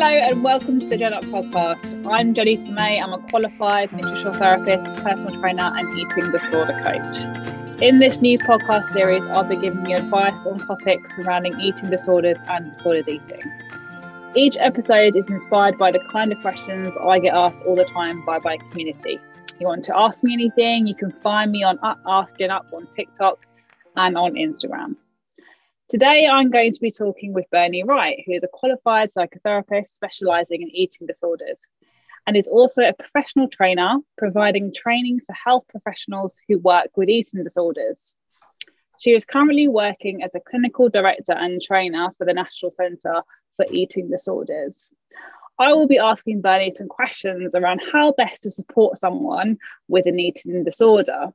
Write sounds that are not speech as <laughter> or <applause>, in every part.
Hello and welcome to the Gen Up podcast. I'm Jenny Tomei. I'm a qualified nutritional therapist, personal trainer, and eating disorder coach. In this new podcast series, I'll be giving you advice on topics surrounding eating disorders and disordered eating. Each episode is inspired by the kind of questions I get asked all the time by my community. If you want to ask me anything, you can find me on Ask Gen Up on TikTok and on Instagram. Today, I'm going to be talking with Bernie Wright, who is a qualified psychotherapist specializing in eating disorders and is also a professional trainer providing training for health professionals who work with eating disorders. She is currently working as a clinical director and trainer for the National Centre for Eating Disorders. I will be asking Bernie some questions around how best to support someone with an eating disorder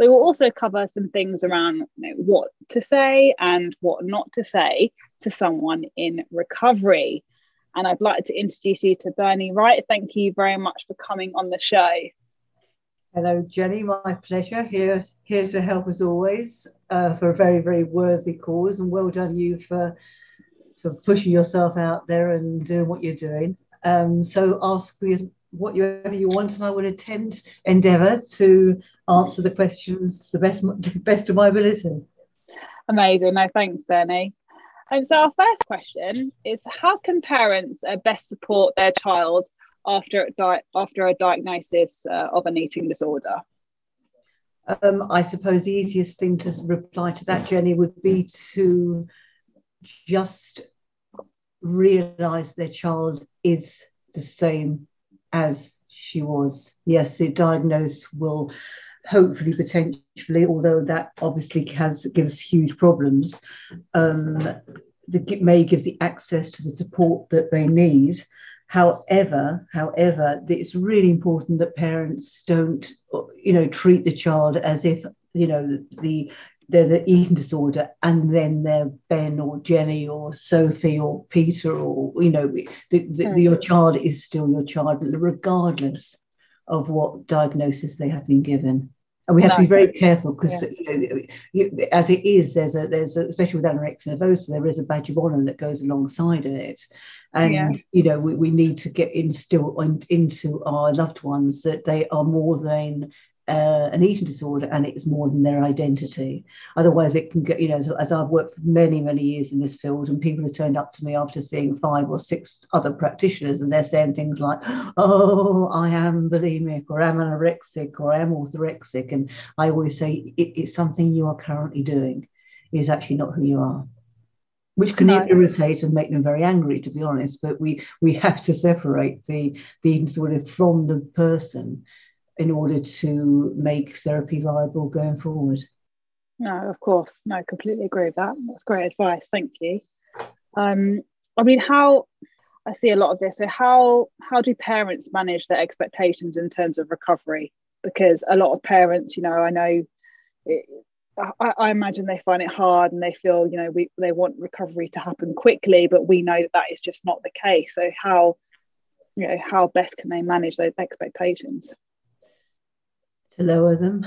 we will also cover some things around you know, what to say and what not to say to someone in recovery. And I'd like to introduce you to Bernie Wright. Thank you very much for coming on the show. Hello, Jenny. My pleasure. Here, here to help as always uh, for a very, very worthy cause. And well done you for for pushing yourself out there and doing what you're doing. Um, so ask me whatever you want, and I will attempt endeavour to answer the questions to the best <laughs> best of my ability. Amazing. No, thanks, Bernie. Um, so our first question is: How can parents uh, best support their child after di- after a diagnosis uh, of an eating disorder? Um, I suppose the easiest thing to reply to that, Jenny, would be to just realise their child is the same as she was. Yes, the diagnosis will hopefully potentially, although that obviously has gives huge problems, um, the, may give the access to the support that they need. However, however, it's really important that parents don't, you know, treat the child as if you know the they're the eating disorder and then they're Ben or Jenny or Sophie or Peter or you know the, the, the, hmm. your child is still your child regardless of what diagnosis they have been given and we have no. to be very careful because you know you, as it is there's a there's a, especially with anorexia nervosa there is a badge of honor that goes alongside of it and yeah. you know we, we need to get instill into our loved ones that they are more than uh, an eating disorder and it's more than their identity. Otherwise, it can get, you know, as, as, I've worked for many, many years in this field, and people have turned up to me after seeing five or six other practitioners and they're saying things like, oh, I am bulimic or I'm anorexic or I'm orthorexic. And I always say it, it's something you are currently doing, is actually not who you are which can no. irritate and make them very angry, to be honest. But we we have to separate the the eating disorder from the person in order to make therapy viable going forward. No, of course. No, I completely agree with that. That's great advice. Thank you. Um, I mean, how I see a lot of this. So how how do parents manage their expectations in terms of recovery? Because a lot of parents, you know, I know it, I, I, imagine they find it hard and they feel, you know, we they want recovery to happen quickly, but we know that that is just not the case. So how, you know, how best can they manage those expectations? To lower them.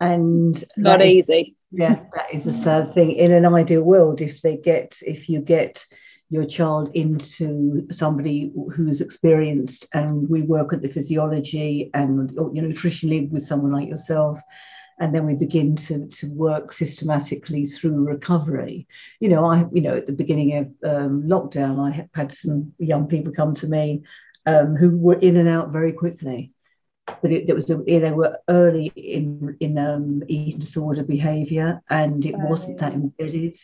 And not easy. yeah, that is a sad thing. In an ideal world, if they get, if you get your child into somebody who's experienced and we work at the physiology and you know nutritionally with someone like yourself and then we begin to, to work systematically through recovery you know i you know at the beginning of um, lockdown i had some young people come to me um, who were in and out very quickly but it, it was they were early in in um, eating disorder behaviour, and it wasn't that embedded.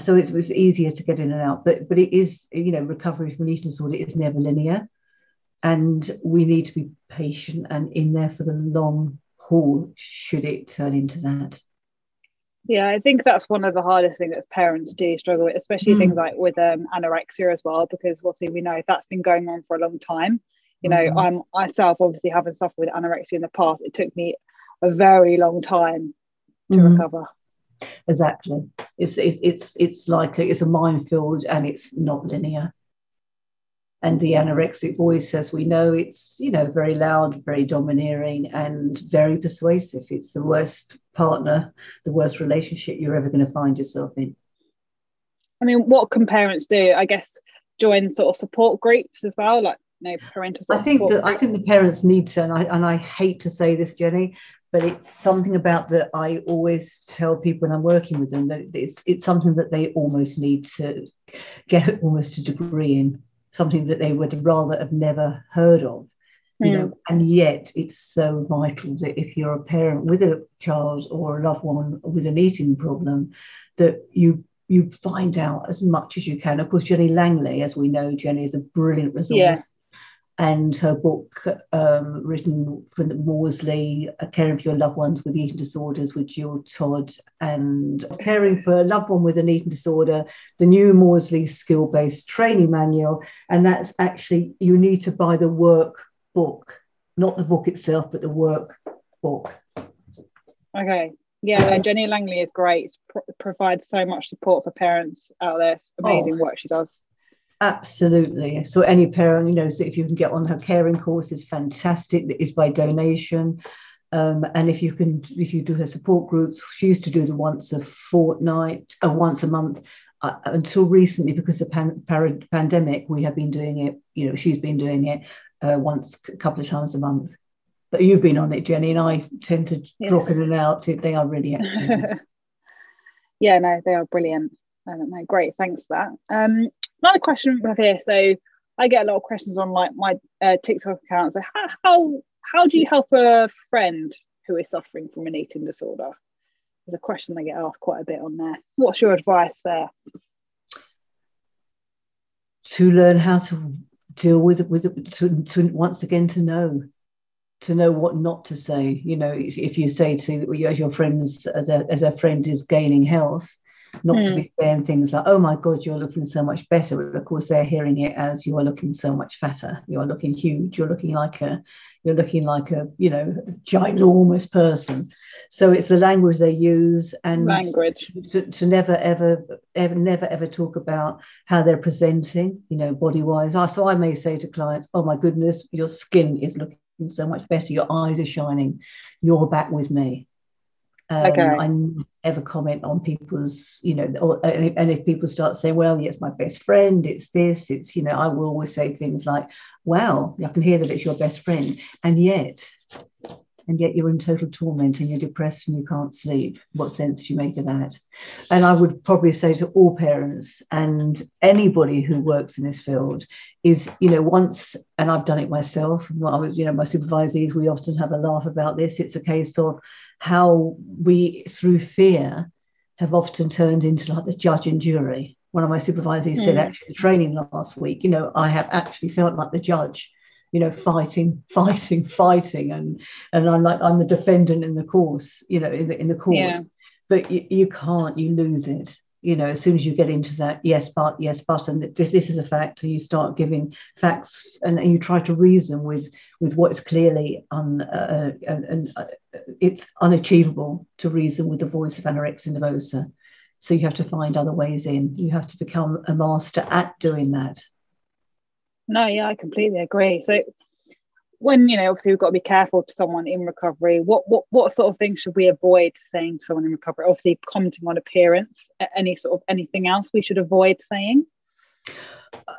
So it was easier to get in and out. But but it is you know recovery from eating disorder is never linear, and we need to be patient and in there for the long haul. Should it turn into that? Yeah, I think that's one of the hardest things that parents do struggle with, especially mm. things like with um, anorexia as well, because obviously we know that's been going on for a long time you know mm-hmm. i'm myself obviously having suffered with anorexia in the past it took me a very long time to mm-hmm. recover. Exactly. It's, it's it's it's like a, it's a minefield and it's not linear. And the anorexic voice as we know it's you know very loud very domineering and very persuasive. It's the worst partner the worst relationship you're ever going to find yourself in. I mean what can parents do? I guess join sort of support groups as well, like know, parental. I think that, I think the parents need to, and I and I hate to say this, Jenny, but it's something about that I always tell people when I'm working with them that it's it's something that they almost need to get almost a degree in, something that they would rather have never heard of. You know, hmm. and yet it's so vital that if you're a parent with a child or a loved one with an eating problem, that you you find out as much as you can. Of course, Jenny Langley, as we know, Jenny is a brilliant resource. Yeah. And her book, um, written from Maudsley, Caring for Your Loved Ones with Eating Disorders with Gill Todd, and Caring for a Loved One with an Eating Disorder, the new Maudsley skill based training manual. And that's actually, you need to buy the work book, not the book itself, but the work book. Okay, yeah, Jenny Langley is great. Pro- provides so much support for parents out there. Amazing oh, work she does. Absolutely. So any parent, you know, so if you can get on her caring course, is fantastic. That is by donation. Um, and if you can, if you do her support groups, she used to do the once a fortnight, uh, once a month. Uh, until recently, because of pan- pandemic, we have been doing it. You know, she's been doing it uh, once, a couple of times a month. But you've been on it, Jenny, and I tend to yes. drop in and out. They are really excellent. <laughs> yeah, no, they are brilliant. I don't know. Great, thanks for that. Um, another question we have here. So I get a lot of questions on like my uh, TikTok account. So how, how how do you help a friend who is suffering from an eating disorder? There's a question they get asked quite a bit on there. What's your advice there? To learn how to deal with it, with it, to, to once again to know to know what not to say. You know, if, if you say to as your friends as a, as a friend is gaining health, not mm. to be hmm. saying things like, "Oh my God, you're looking so much better." But of course, they're hearing it as you are looking so much fatter. You are looking huge. You're looking like a, you're looking like a, you know, ginormous person. So it's the language they use and language to, to never ever ever never ever talk about how they're presenting. You know, body wise. So I may say to clients, "Oh my goodness, your skin is looking." so much better. Your eyes are shining. You're back with me. Um, okay. I never comment on people's, you know, or, and if people start saying, well, yeah, it's my best friend, it's this, it's, you know, I will always say things like, wow, I can hear that it's your best friend. And yet, and yet you're in total torment and you're depressed and you can't sleep. What sense do you make of that? And I would probably say to all parents and anybody who works in this field is, you know, once, and I've done it myself, I you know, my supervisees, we often have a laugh about this. It's a case of how we, through fear, have often turned into like the judge and jury. One of my supervisees mm. said, actually, training last week, you know, I have actually felt like the judge you know, fighting, <laughs> fighting, fighting, and and I'm like I'm the defendant in the course, you know, in the in the court. Yeah. But you, you can't, you lose it. You know, as soon as you get into that, yes, but yes, but, and this, this is a fact, and you start giving facts, and, and you try to reason with with what is clearly un, uh, uh and, and uh, it's unachievable to reason with the voice of anorexia nervosa. So you have to find other ways in. You have to become a master at doing that. No, yeah, I completely agree. So when you know, obviously we've got to be careful to someone in recovery. What what what sort of things should we avoid saying to someone in recovery? Obviously, commenting on appearance. Any sort of anything else we should avoid saying?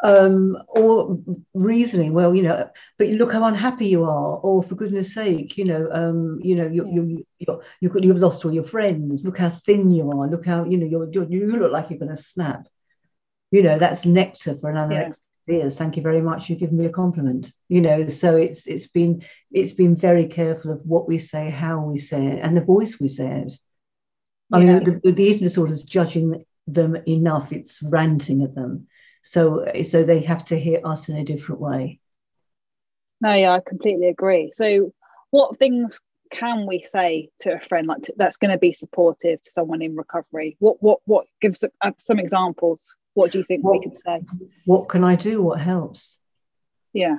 Um, or reasoning, well, you know, but look how unhappy you are, or for goodness sake, you know, um, you know, you you you you you've lost all your friends. Look how thin you are. Look how you know you're, you're you look like you're going to snap. You know, that's nectar for an anorexic Thank you very much. You've given me a compliment. You know, so it's it's been it's been very careful of what we say, how we say it, and the voice we say it. I yeah. mean, the, the eating disorder is judging them enough; it's ranting at them. So so they have to hear us in a different way. No, yeah, I completely agree. So, what things can we say to a friend like that's going to be supportive to someone in recovery? What what what gives uh, some examples? What do you think what, we could say? What can I do? What helps? Yeah.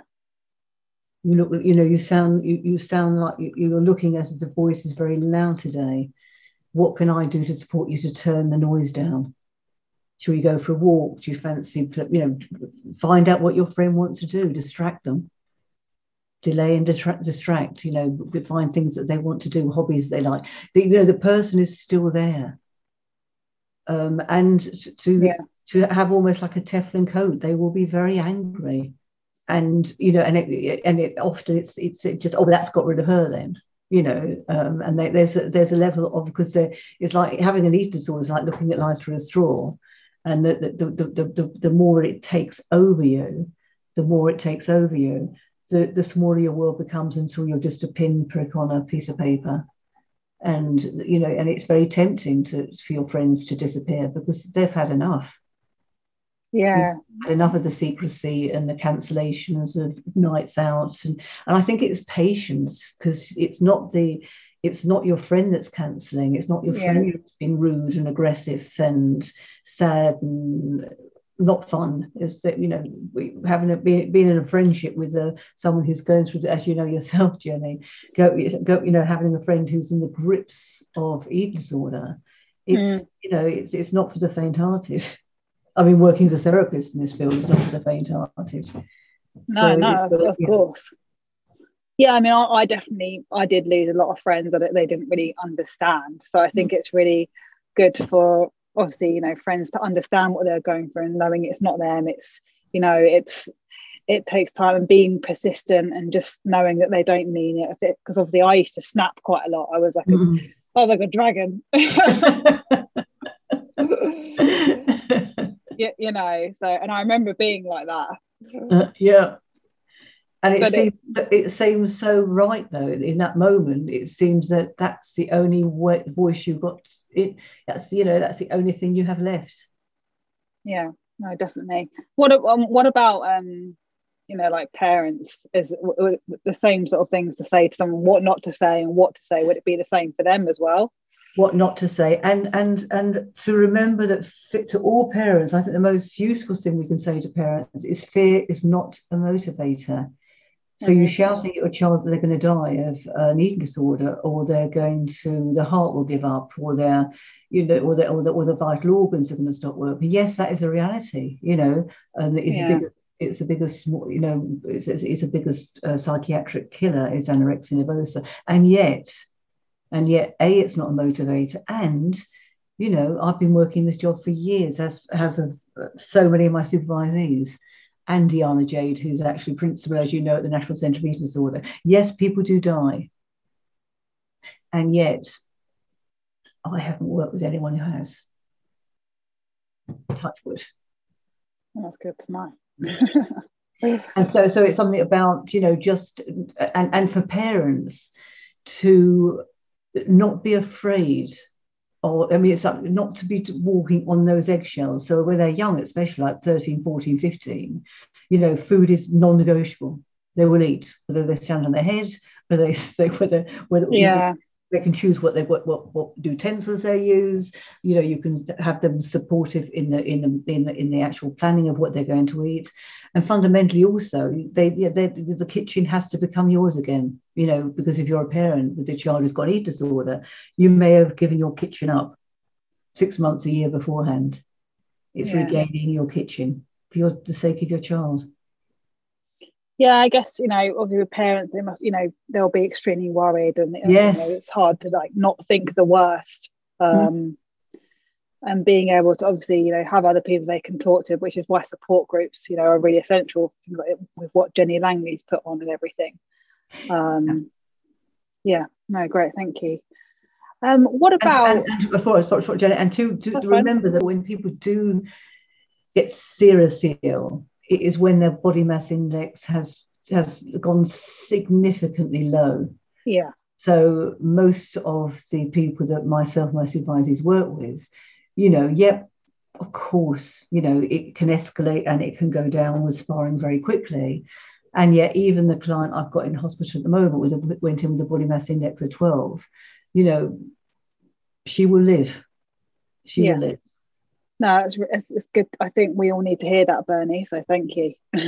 You look, you know, you sound, you, you sound like you, are looking as if the voice is very loud today. What can I do to support you to turn the noise down? Shall we go for a walk? Do you fancy, you know, find out what your friend wants to do, distract them, delay and distract, distract you know, find things that they want to do, hobbies they like. The, you know, the person is still there. Um, and to, yeah to have almost like a Teflon coat. They will be very angry, and you know, and it and it often it's it's it just oh that's got rid of her then you know, um, and they, there's a, there's a level of because it's like having an eating disorder is like looking at life through a straw, and the the, the, the, the, the more it takes over you, the more it takes over you, the, the smaller your world becomes until you're just a pinprick on a piece of paper. And you know, and it's very tempting to for your friends to disappear because they've had enough. Yeah. Enough of the secrecy and the cancellations of nights out. And and I think it's patience because it's not the it's not your friend that's cancelling. It's not your yeah. friend that's being rude and aggressive and sad and not fun. Is that you know we having a being, being in a friendship with a, uh, someone who's going through, as you know yourself, <laughs> Jenny, go, go you know having a friend who's in the grips of eating disorder. It's mm. you know it's it's not for the faint-hearted. I mean, working as a therapist in this field is not for the faint-hearted. No, so no, of, of course. yeah. I mean I, I, definitely i did lose a lot of friends that they didn't really understand. So i think mm. it's really good for obviously you know friends to understand what they're going through and knowing it's not them. It's you know it's it takes time and being persistent and just knowing that they don't mean it because obviously i used to snap quite a lot. I was like mm. a, I was like a dragon <laughs> <laughs> <laughs> you, you know so and i remember being like that. Uh, yeah. And it seems it, it, seems so right though in that moment it seems that that's the only way, voice you've got it that's you know that's the only thing you have left. Yeah no definitely. What um, what about um you know like parents? Is the same sort of things to say to someone what not to say and what to say? Would it be the same for them as well what not to say and and and to remember that fit to all parents i think the most useful thing we can say to parents is fear is not a motivator so you're shouting at your child that they're going to die of an eating disorder, or they're going to the heart will give up, or they're, you know, or the or the, or the vital organs are going to stop working. Yes, that is a reality, you know, and it's yeah. biggest, it's the biggest, you know, it's, it's the biggest uh, psychiatric killer is anorexia nervosa, and yet, and yet, a it's not a motivator, and you know, I've been working this job for years, as as of uh, so many of my supervisees and Deanne Jade, who's actually principal, as you know, at the National Centre for Eating Disorder. Yes, people do die. And yet, I haven't worked with anyone who has. Touch wood. That's good to know. <laughs> and so, so it's something about, you know, just, and, and for parents to not be afraid or I mean, it's like not to be walking on those eggshells. So when they're young, especially like 13, 14, 15, you know, food is non-negotiable. They will eat, whether they stand on their head, whether they, <laughs> whether, whether yeah. they can choose what they what, what what utensils they use. You know, you can have them supportive in the in the in the in the actual planning of what they're going to eat and fundamentally also they, they, the kitchen has to become yours again you know because if you're a parent with a child who's got eat disorder you may have given your kitchen up six months a year beforehand it's yeah. regaining your kitchen for your, the sake of your child yeah i guess you know obviously with parents they must you know they'll be extremely worried and yes. You know, it's hard to like not think the worst mm-hmm. um mm and being able to obviously you know have other people they can talk to which is why support groups you know are really essential with what jenny langley's put on and everything um yeah. no great thank you. Um what about and, and, and before, before Jenny, and to, to remember that when people do get seriously ill it is when their body mass index has has gone significantly low. Yeah. So most of the people that myself my supervisors work with you know, yep, of course, you know, it can escalate and it can go down with sparring very quickly. And yet, even the client I've got in hospital at the moment with a, went in with a body mass index of 12, you know, she will live. She yeah. will live. No, it's, it's, it's, good. I think we all need to hear that, Bernie. So thank you. <laughs>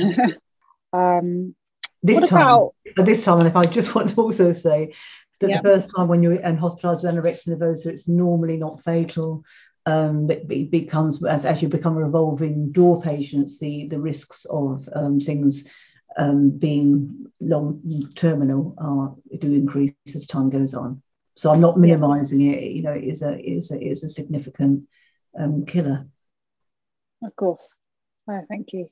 um, this time, about... this time, and if I just <laughs> want to also say that yep. the first time when you're in hospitalised with anorexia nervosa, it's normally not fatal um, it becomes as, as you become a revolving door patients, the the risks of um, things um, being long terminal are do increase as time goes on. So I'm not minimising it. You know, it is a is a is a significant um, killer. Of course. Oh, thank you.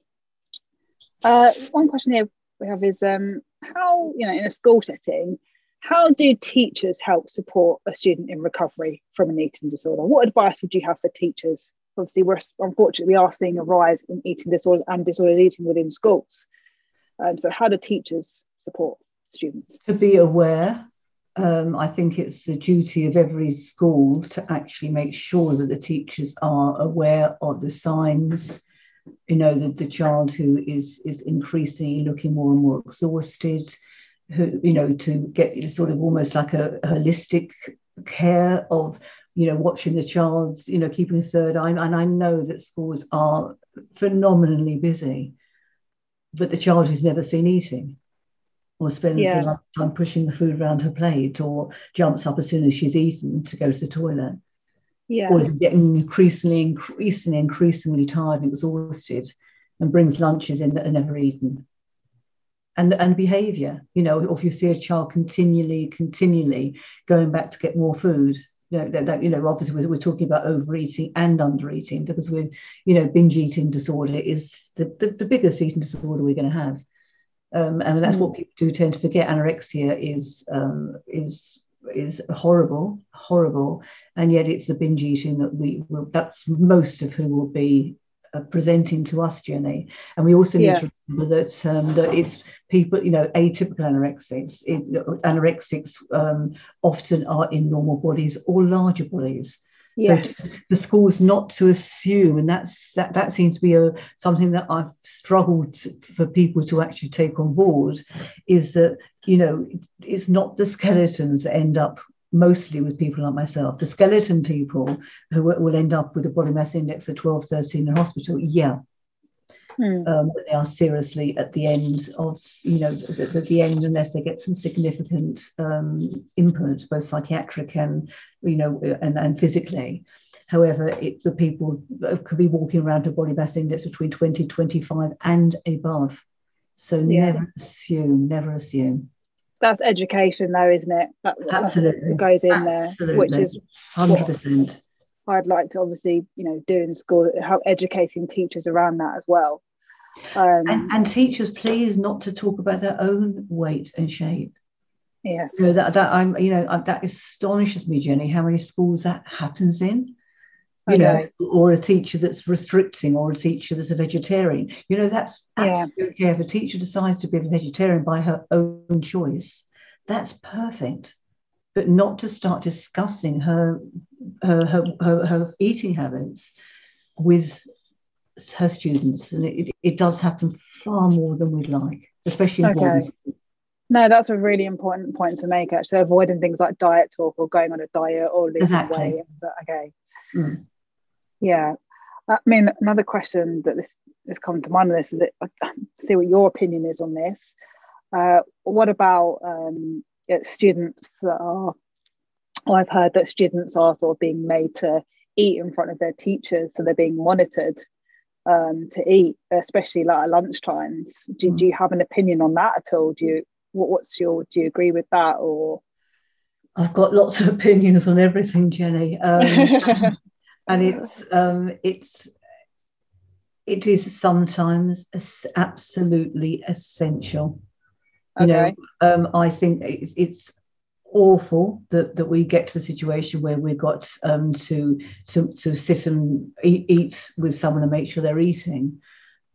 Uh, one question here we have is um, how, you know, in a school setting, how do teachers help support a student in recovery from an eating disorder? What advice would you have for teachers? Obviously, we're unfortunately we are seeing a rise in eating disorder and disordered eating within schools. Um, so, how do teachers support students? To be aware, um, I think it's the duty of every school to actually make sure that the teachers are aware of the signs. You know, that the child who is is increasingly looking more and more exhausted, who you know to get sort of almost like a, holistic care of you know watching the child's you know keeping a third eye and i know that schools are phenomenally busy but the child who's never seen eating or spends yeah. the time pushing the food around her plate or jumps up as soon as she's eaten to go to the toilet yeah. or is getting increasingly increasingly increasingly tired and exhausted and brings lunches in that are never eaten and and behavior you know if you see a child continually continually going back to get more food you know, that, that, you know obviously we're, we're, talking about overeating and undereating because we're you know binge eating disorder is the, the, the biggest eating disorder we're going to have. Um, and that's mm. what people do tend to forget. Anorexia is um, is is horrible horrible. And yet it's the binge eating that we will that's most of who will be presenting to us, Jenny. And we also need yeah. to remember that um, that it's people, you know, atypical anorexics. It, anorexics um, often are in normal bodies or larger bodies. Yes. So the schools not to assume, and that's that that seems to be a something that I've struggled to, for people to actually take on board, is that you know it's not the skeletons that end up mostly with people like myself. The skeleton people who will end up with a body mass index of 12, 13 in hospital, yeah. Mm. Um, they are seriously at the end of, you know, at, at the end, unless they get some significant um, input, both psychiatric and, you know, and, and physically. However, it, the people could be walking around a body mass index between 20, 25 and above. So yeah. never assume, never assume that's education though isn't it? That, absolutely. goes in Absolutely. there which is 100% i'd like to obviously you know do in school help educating teachers around that as well. Um, and, and, teachers please not to talk about their own weight and shape. Yes. Know, that, that i'm you know that astonishes me jenny how many schools that happens in you okay. know, or a teacher that's restricting, or a teacher that's a vegetarian. You know, that's absolutely yeah. If a teacher decides to be a vegetarian by her own choice, that's perfect. But not to start discussing her her her, her, her eating habits with her students, and it, it does happen far more than we'd like, especially in okay. No, that's a really important point to make. Actually, avoiding things like diet talk or going on a diet or losing exactly. weight. Okay. Mm yeah. I mean another question that this has come to mind on this is that I see what your opinion is on this. Uh, what about um, students that are well, i've heard that students are sort of being made to eat in front of their teachers so they're being monitored um, to eat especially like at lunch times do, do you have an opinion on that at all? Do you what, what's your do you agree with that or? I've got lots of opinions on everything, Jenny. Um, <laughs> and it's um, it's it is sometimes absolutely essential. You okay. know, um, I think it's, it's awful that, that we get to the situation where we've got um, to, to to sit and eat, eat with someone and make sure they're eating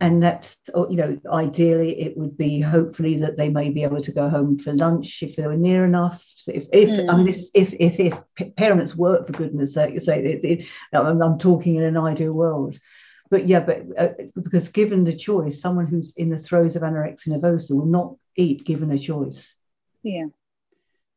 and that's you know ideally it would be hopefully that they may be able to go home for lunch if they were near enough. So if, if mm. I mean if, if if parents work for goodness sake say it, it, I'm, I'm, talking in an ideal world. But yeah but uh, because given the choice someone who's in the throes of anorexia nervosa will not eat given a choice. Yeah.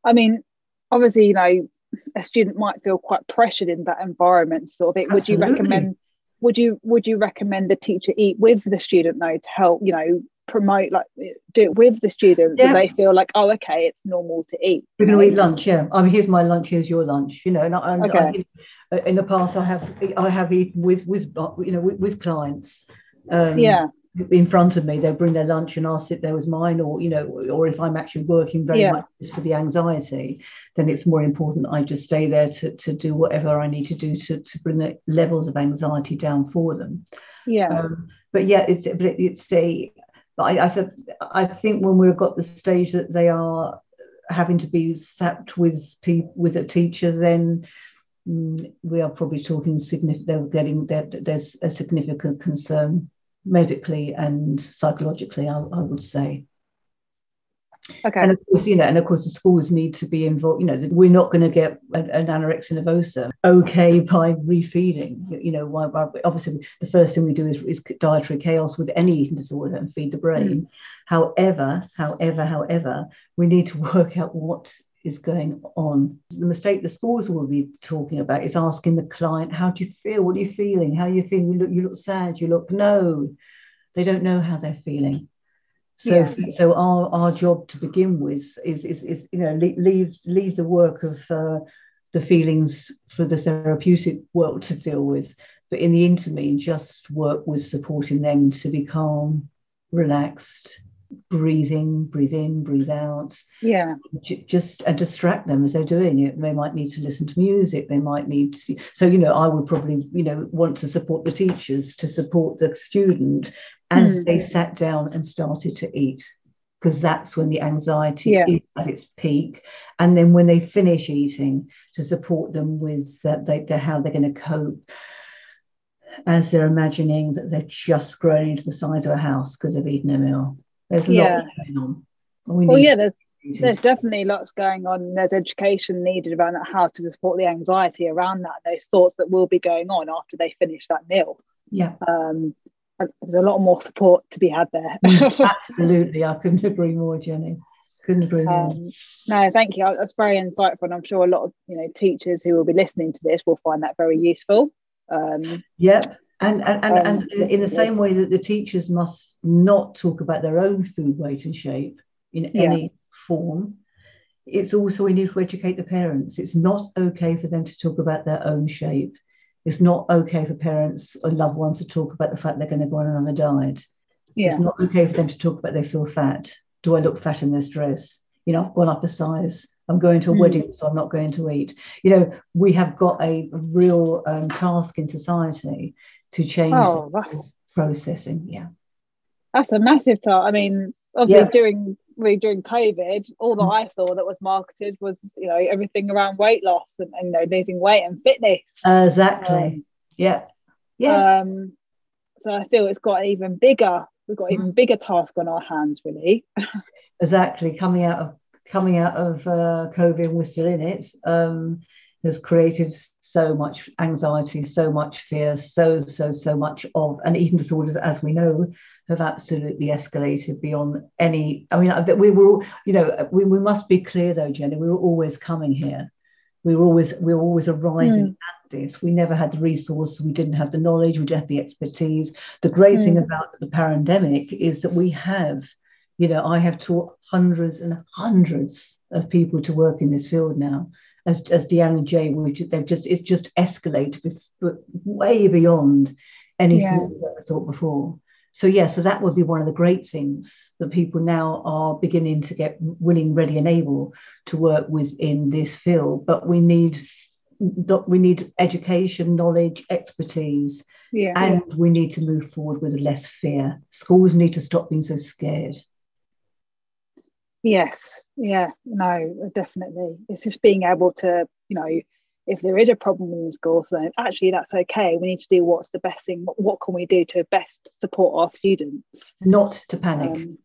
I mean obviously you know a student might feel quite pressured in that environment sort of it would you recommend would you would you recommend the teacher eat with the student though to help you know promote like do it with the students yeah. so they feel like oh okay it's normal to eat? We're going to eat lunch yeah. I mean here's my lunch here's your lunch you know and, I, and okay. I, in the past i have i have eaten with with you know with, with clients. Um, yeah in front of me, they'll bring their lunch and I'll sit there with mine, or you know, or if I'm actually working very Yeah. much for the anxiety, then it's more important I just stay there to, to do whatever I need to do to, to bring the levels of anxiety down for them. yeah Um, but yeah, it's but it- it's a. but I I said I think when we've got the stage that they are having to be sapped with people with a teacher, then mm, we are probably talking significant. They're getting that there's a significant concern medically and psychologically. I, I would say. okay And of course, you know, and of course, the schools need to be involved. You know, we're not going to get an, an anorexia nervosa okay by refeeding. You know, why, why, obviously, the first thing we do is, is dietary chaos with any eating disorder and feed the brain. Hmm. However, however, however, we need to <laughs> work out what is going on. The mistake the schools will be talking about is asking the client, "How do you feel? What are you feeling? How are you feeling? You look, you look sad. You look no." They don't know how they're feeling. So, Yeah. so our, our job to begin with is, is, is you know, leave, leave the work of uh, the feelings for the therapeutic world to deal with. But in the interim, just work with supporting them to be calm, relaxed, breathing, breathe in, breathe out, yeah just and distract them as they're doing it. They might need to listen to music. They might need to. See, So you know, I would probably you know want to support the teachers to support the student as Hmm. they sat down and started to eat, because that's when the anxiety Yeah. is at its peak. And then when they finish eating, to support them with uh, they, they, how they're going to cope as they're imagining that they're just growing into the size of a house because they've eaten a meal. There's a Yeah. lot going on. We well yeah there's it. there's definitely lots going on there's education needed around that, how to support the anxiety around that those thoughts that will be going on after they finish that meal yeah. um there's a lot more support to be had there <laughs> Absolutely, I couldn't agree more, Jenny. Couldn't agree more. um, no thank you that's very insightful and i'm sure a lot of you know teachers who will be listening to this will find that very useful um yep. And and, and, um, and in the same way that the teachers must not talk about their own food weight and shape in Yeah. any form, it's also we need to educate the parents. It's not okay for them to talk about their own shape. It's not okay for parents or loved ones to talk about the fact they're going to go on another diet. yeah It's not okay for them to talk about they feel fat. Do I look fat in this dress? You know, I've gone up a size. I'm going to a Mm. wedding, so I'm not going to eat. You know, we have got a real um, task in society to change oh processing. Yeah. That's a massive task. I mean, obviously Yeah. during really during COVID, all that Mm. I saw that was marketed was you know everything around weight loss and, and you know losing weight and fitness. Exactly. yeah. Yes. Um, so I feel it's got even bigger. We've got an even bigger task on our hands, really. exactly. Coming out of coming out of uh, COVID, we're still in it. Um, has created so much anxiety, so much fear, so so so much of, and eating disorders, as we know, have absolutely escalated beyond any. I mean, we were, all- you know, we, we must be clear though, Jenny. We were always coming here. We were always we were always arriving at this. We never had the resource. We didn't have the knowledge. We didn't have the expertise. The great thing Mm. about the pandemic is that we have you know, I have taught hundreds and hundreds of people to work in this field now. As, as Deanne Jade, ju- they've just it's just escalated with, way beyond anything Yeah. we've ever thought before. So yeah, so that would be one of the great things that people now are beginning to get willing, ready, and able to work within this field. But we need we need education, knowledge, expertise, Yeah. and we need to move forward with less fear. Schools need to stop being so scared. Yes. Yeah. No. Definitely. It's just being able to, you know, if there is a problem in the school, so actually that's okay. We need to do what's the best thing. What, what can we do to best support our students? Not to panic. Um,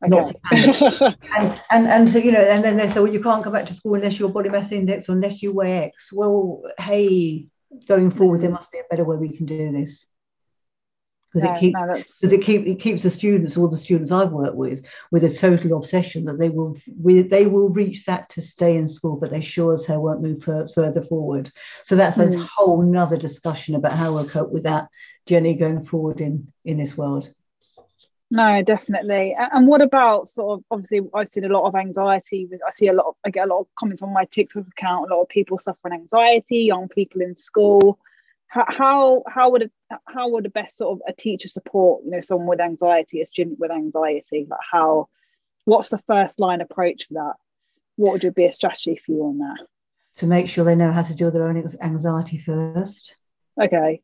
Not okay. <laughs> and, and and so you know, and then they say, well, you can't come back to school unless your body mass index or unless you weigh X. Well, hey, going forward, there must be a better way we can do this. Because no, it keeps no, because it, keep, it keeps the students, all the students I've worked with, with a total obsession that they will we, they will reach that to stay in school, but they sure as hell won't move fur- further forward. So that's a Mm. whole nother discussion about how we'll cope with that, Jenny, going forward in in this world. No, definitely. And what about sort of obviously I've seen a lot of anxiety. with- I see a lot of I get a lot of comments on my TikTok account, a lot of people suffering anxiety, young people in school. How how would a, how would a best sort of a teacher support you know someone with anxiety a student with anxiety? Like how what's the first line approach for that? What would be a strategy for you on that? To make sure they know how to deal with their own anxiety first. Okay.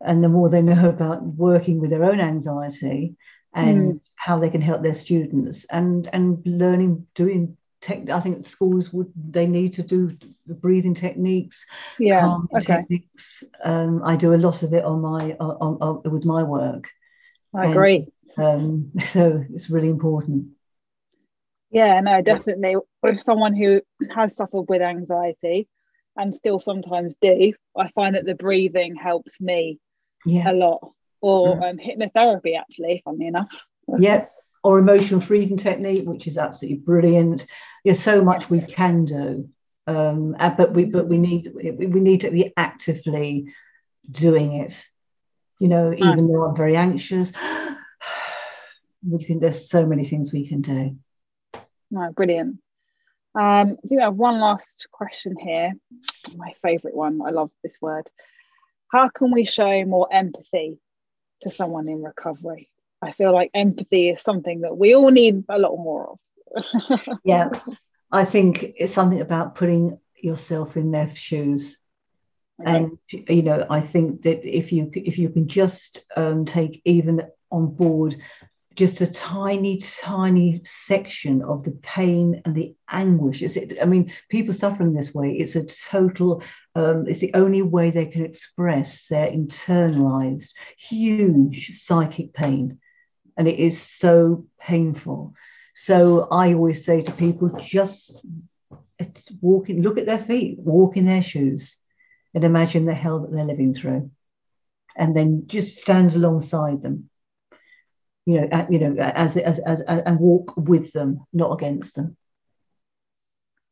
And the more they know about working with their own anxiety and mm. how they can help their students and and learning doing tech i think schools would they need to do breathing techniques yeah okay. techniques. Um, i do a lot of it on my on, on with my work. I and, agree um, <laughs> so it's really important. Yeah no definitely. With someone who has suffered with anxiety and still sometimes do i find that the breathing helps me yeah. a lot. Or mm. um, hypnotherapy actually funnily enough. Yeah or emotional freedom technique which is absolutely brilliant there's so much we can do um, uh, but we but we need we need to be actively doing it you know even though i'm very anxious <sighs> we can there's so many things we can do no brilliant um, I think I have one last question here. My favourite one. I love this word. How can we show more empathy to someone in recovery? I feel like empathy is something that we all need a lot more of. <laughs> yeah, I think it's something about putting yourself in their shoes. Okay. And you know, I think that if you if you can just um, take even on board just a tiny, tiny section of the pain and the anguish. Is it? I mean, people suffering this way. It's a total. Um, it's the only way they can express their internalized, huge psychic pain, and it is so painful. So I always say to people, just uh, it's walking. Look at their feet. Walk in their shoes, and imagine the hell that they're living through, and then just stand alongside them you know, you know, as, as, as, and walk with them, not against them.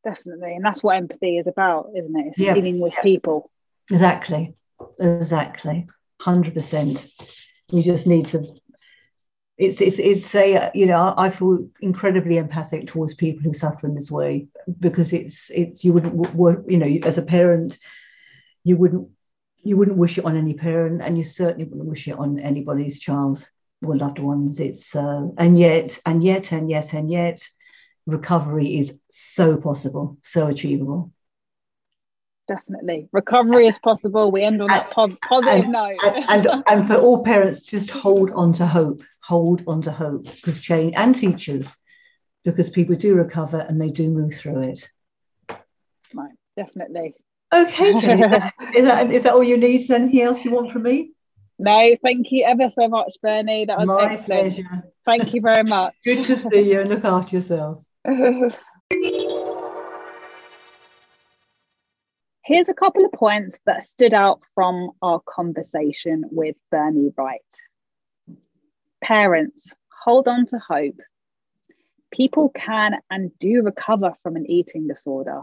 Definitely. And that's what empathy is about, isn't it? It's yeah. dealing with people. Exactly. Exactly. 100%. You just need to it's it's it's a you know I feel incredibly empathic towards people who suffer in this way because it's it's you wouldn't work you know as a parent you wouldn't you wouldn't wish it on any parent and you certainly wouldn't wish it on anybody's child or loved ones. It's uh, and yet and yet and yet and yet recovery is so possible, so achievable. Definitely, recovery is possible. We end on that positive and, note. and, and, and for all parents, just hold on to hope. Hold on to hope because change and teachers, because people do recover and they do move through it. Right, definitely. Okay, Jenny, is that is that all you need? Anything else you want from me? No, thank you ever so much, Bernie. That was My excellent. Pleasure. Thank you very much. <laughs> Good to see you and look after yourselves. <laughs> Here's a couple of points that stood out from our conversation with Bernie Wright. Parents, hold on to hope. People can and do recover from an eating disorder.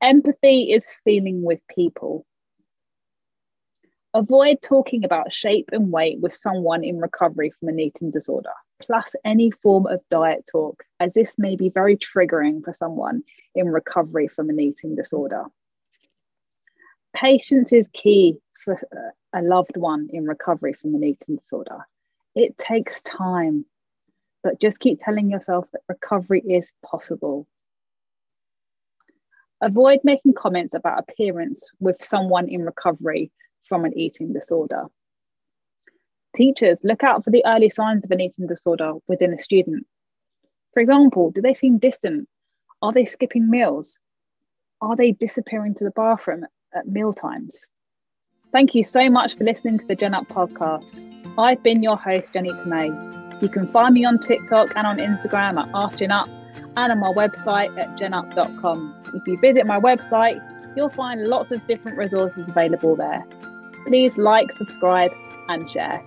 Empathy is feeling with people Avoid talking about shape and weight with someone in recovery from an eating disorder, plus any form of diet talk, as this may be very triggering for someone in recovery from an eating disorder. Patience is key for uh, a loved one in recovery from an eating disorder. It takes time, but just keep telling yourself that recovery is possible. Avoid making comments about appearance with someone in recovery from an eating disorder. Teachers, look out for the early signs of an eating disorder within a student. For example, do they seem distant? Are they skipping meals? Are they disappearing to the bathroom at meal times? Thank you so much for listening to the Gen Up podcast. I've been your host, Jenny Tomei. You can find me on TikTok and on Instagram at AskGenUp and on my website at genup.com. If you visit my website, you'll find lots of different resources available there. Please like, subscribe, and share.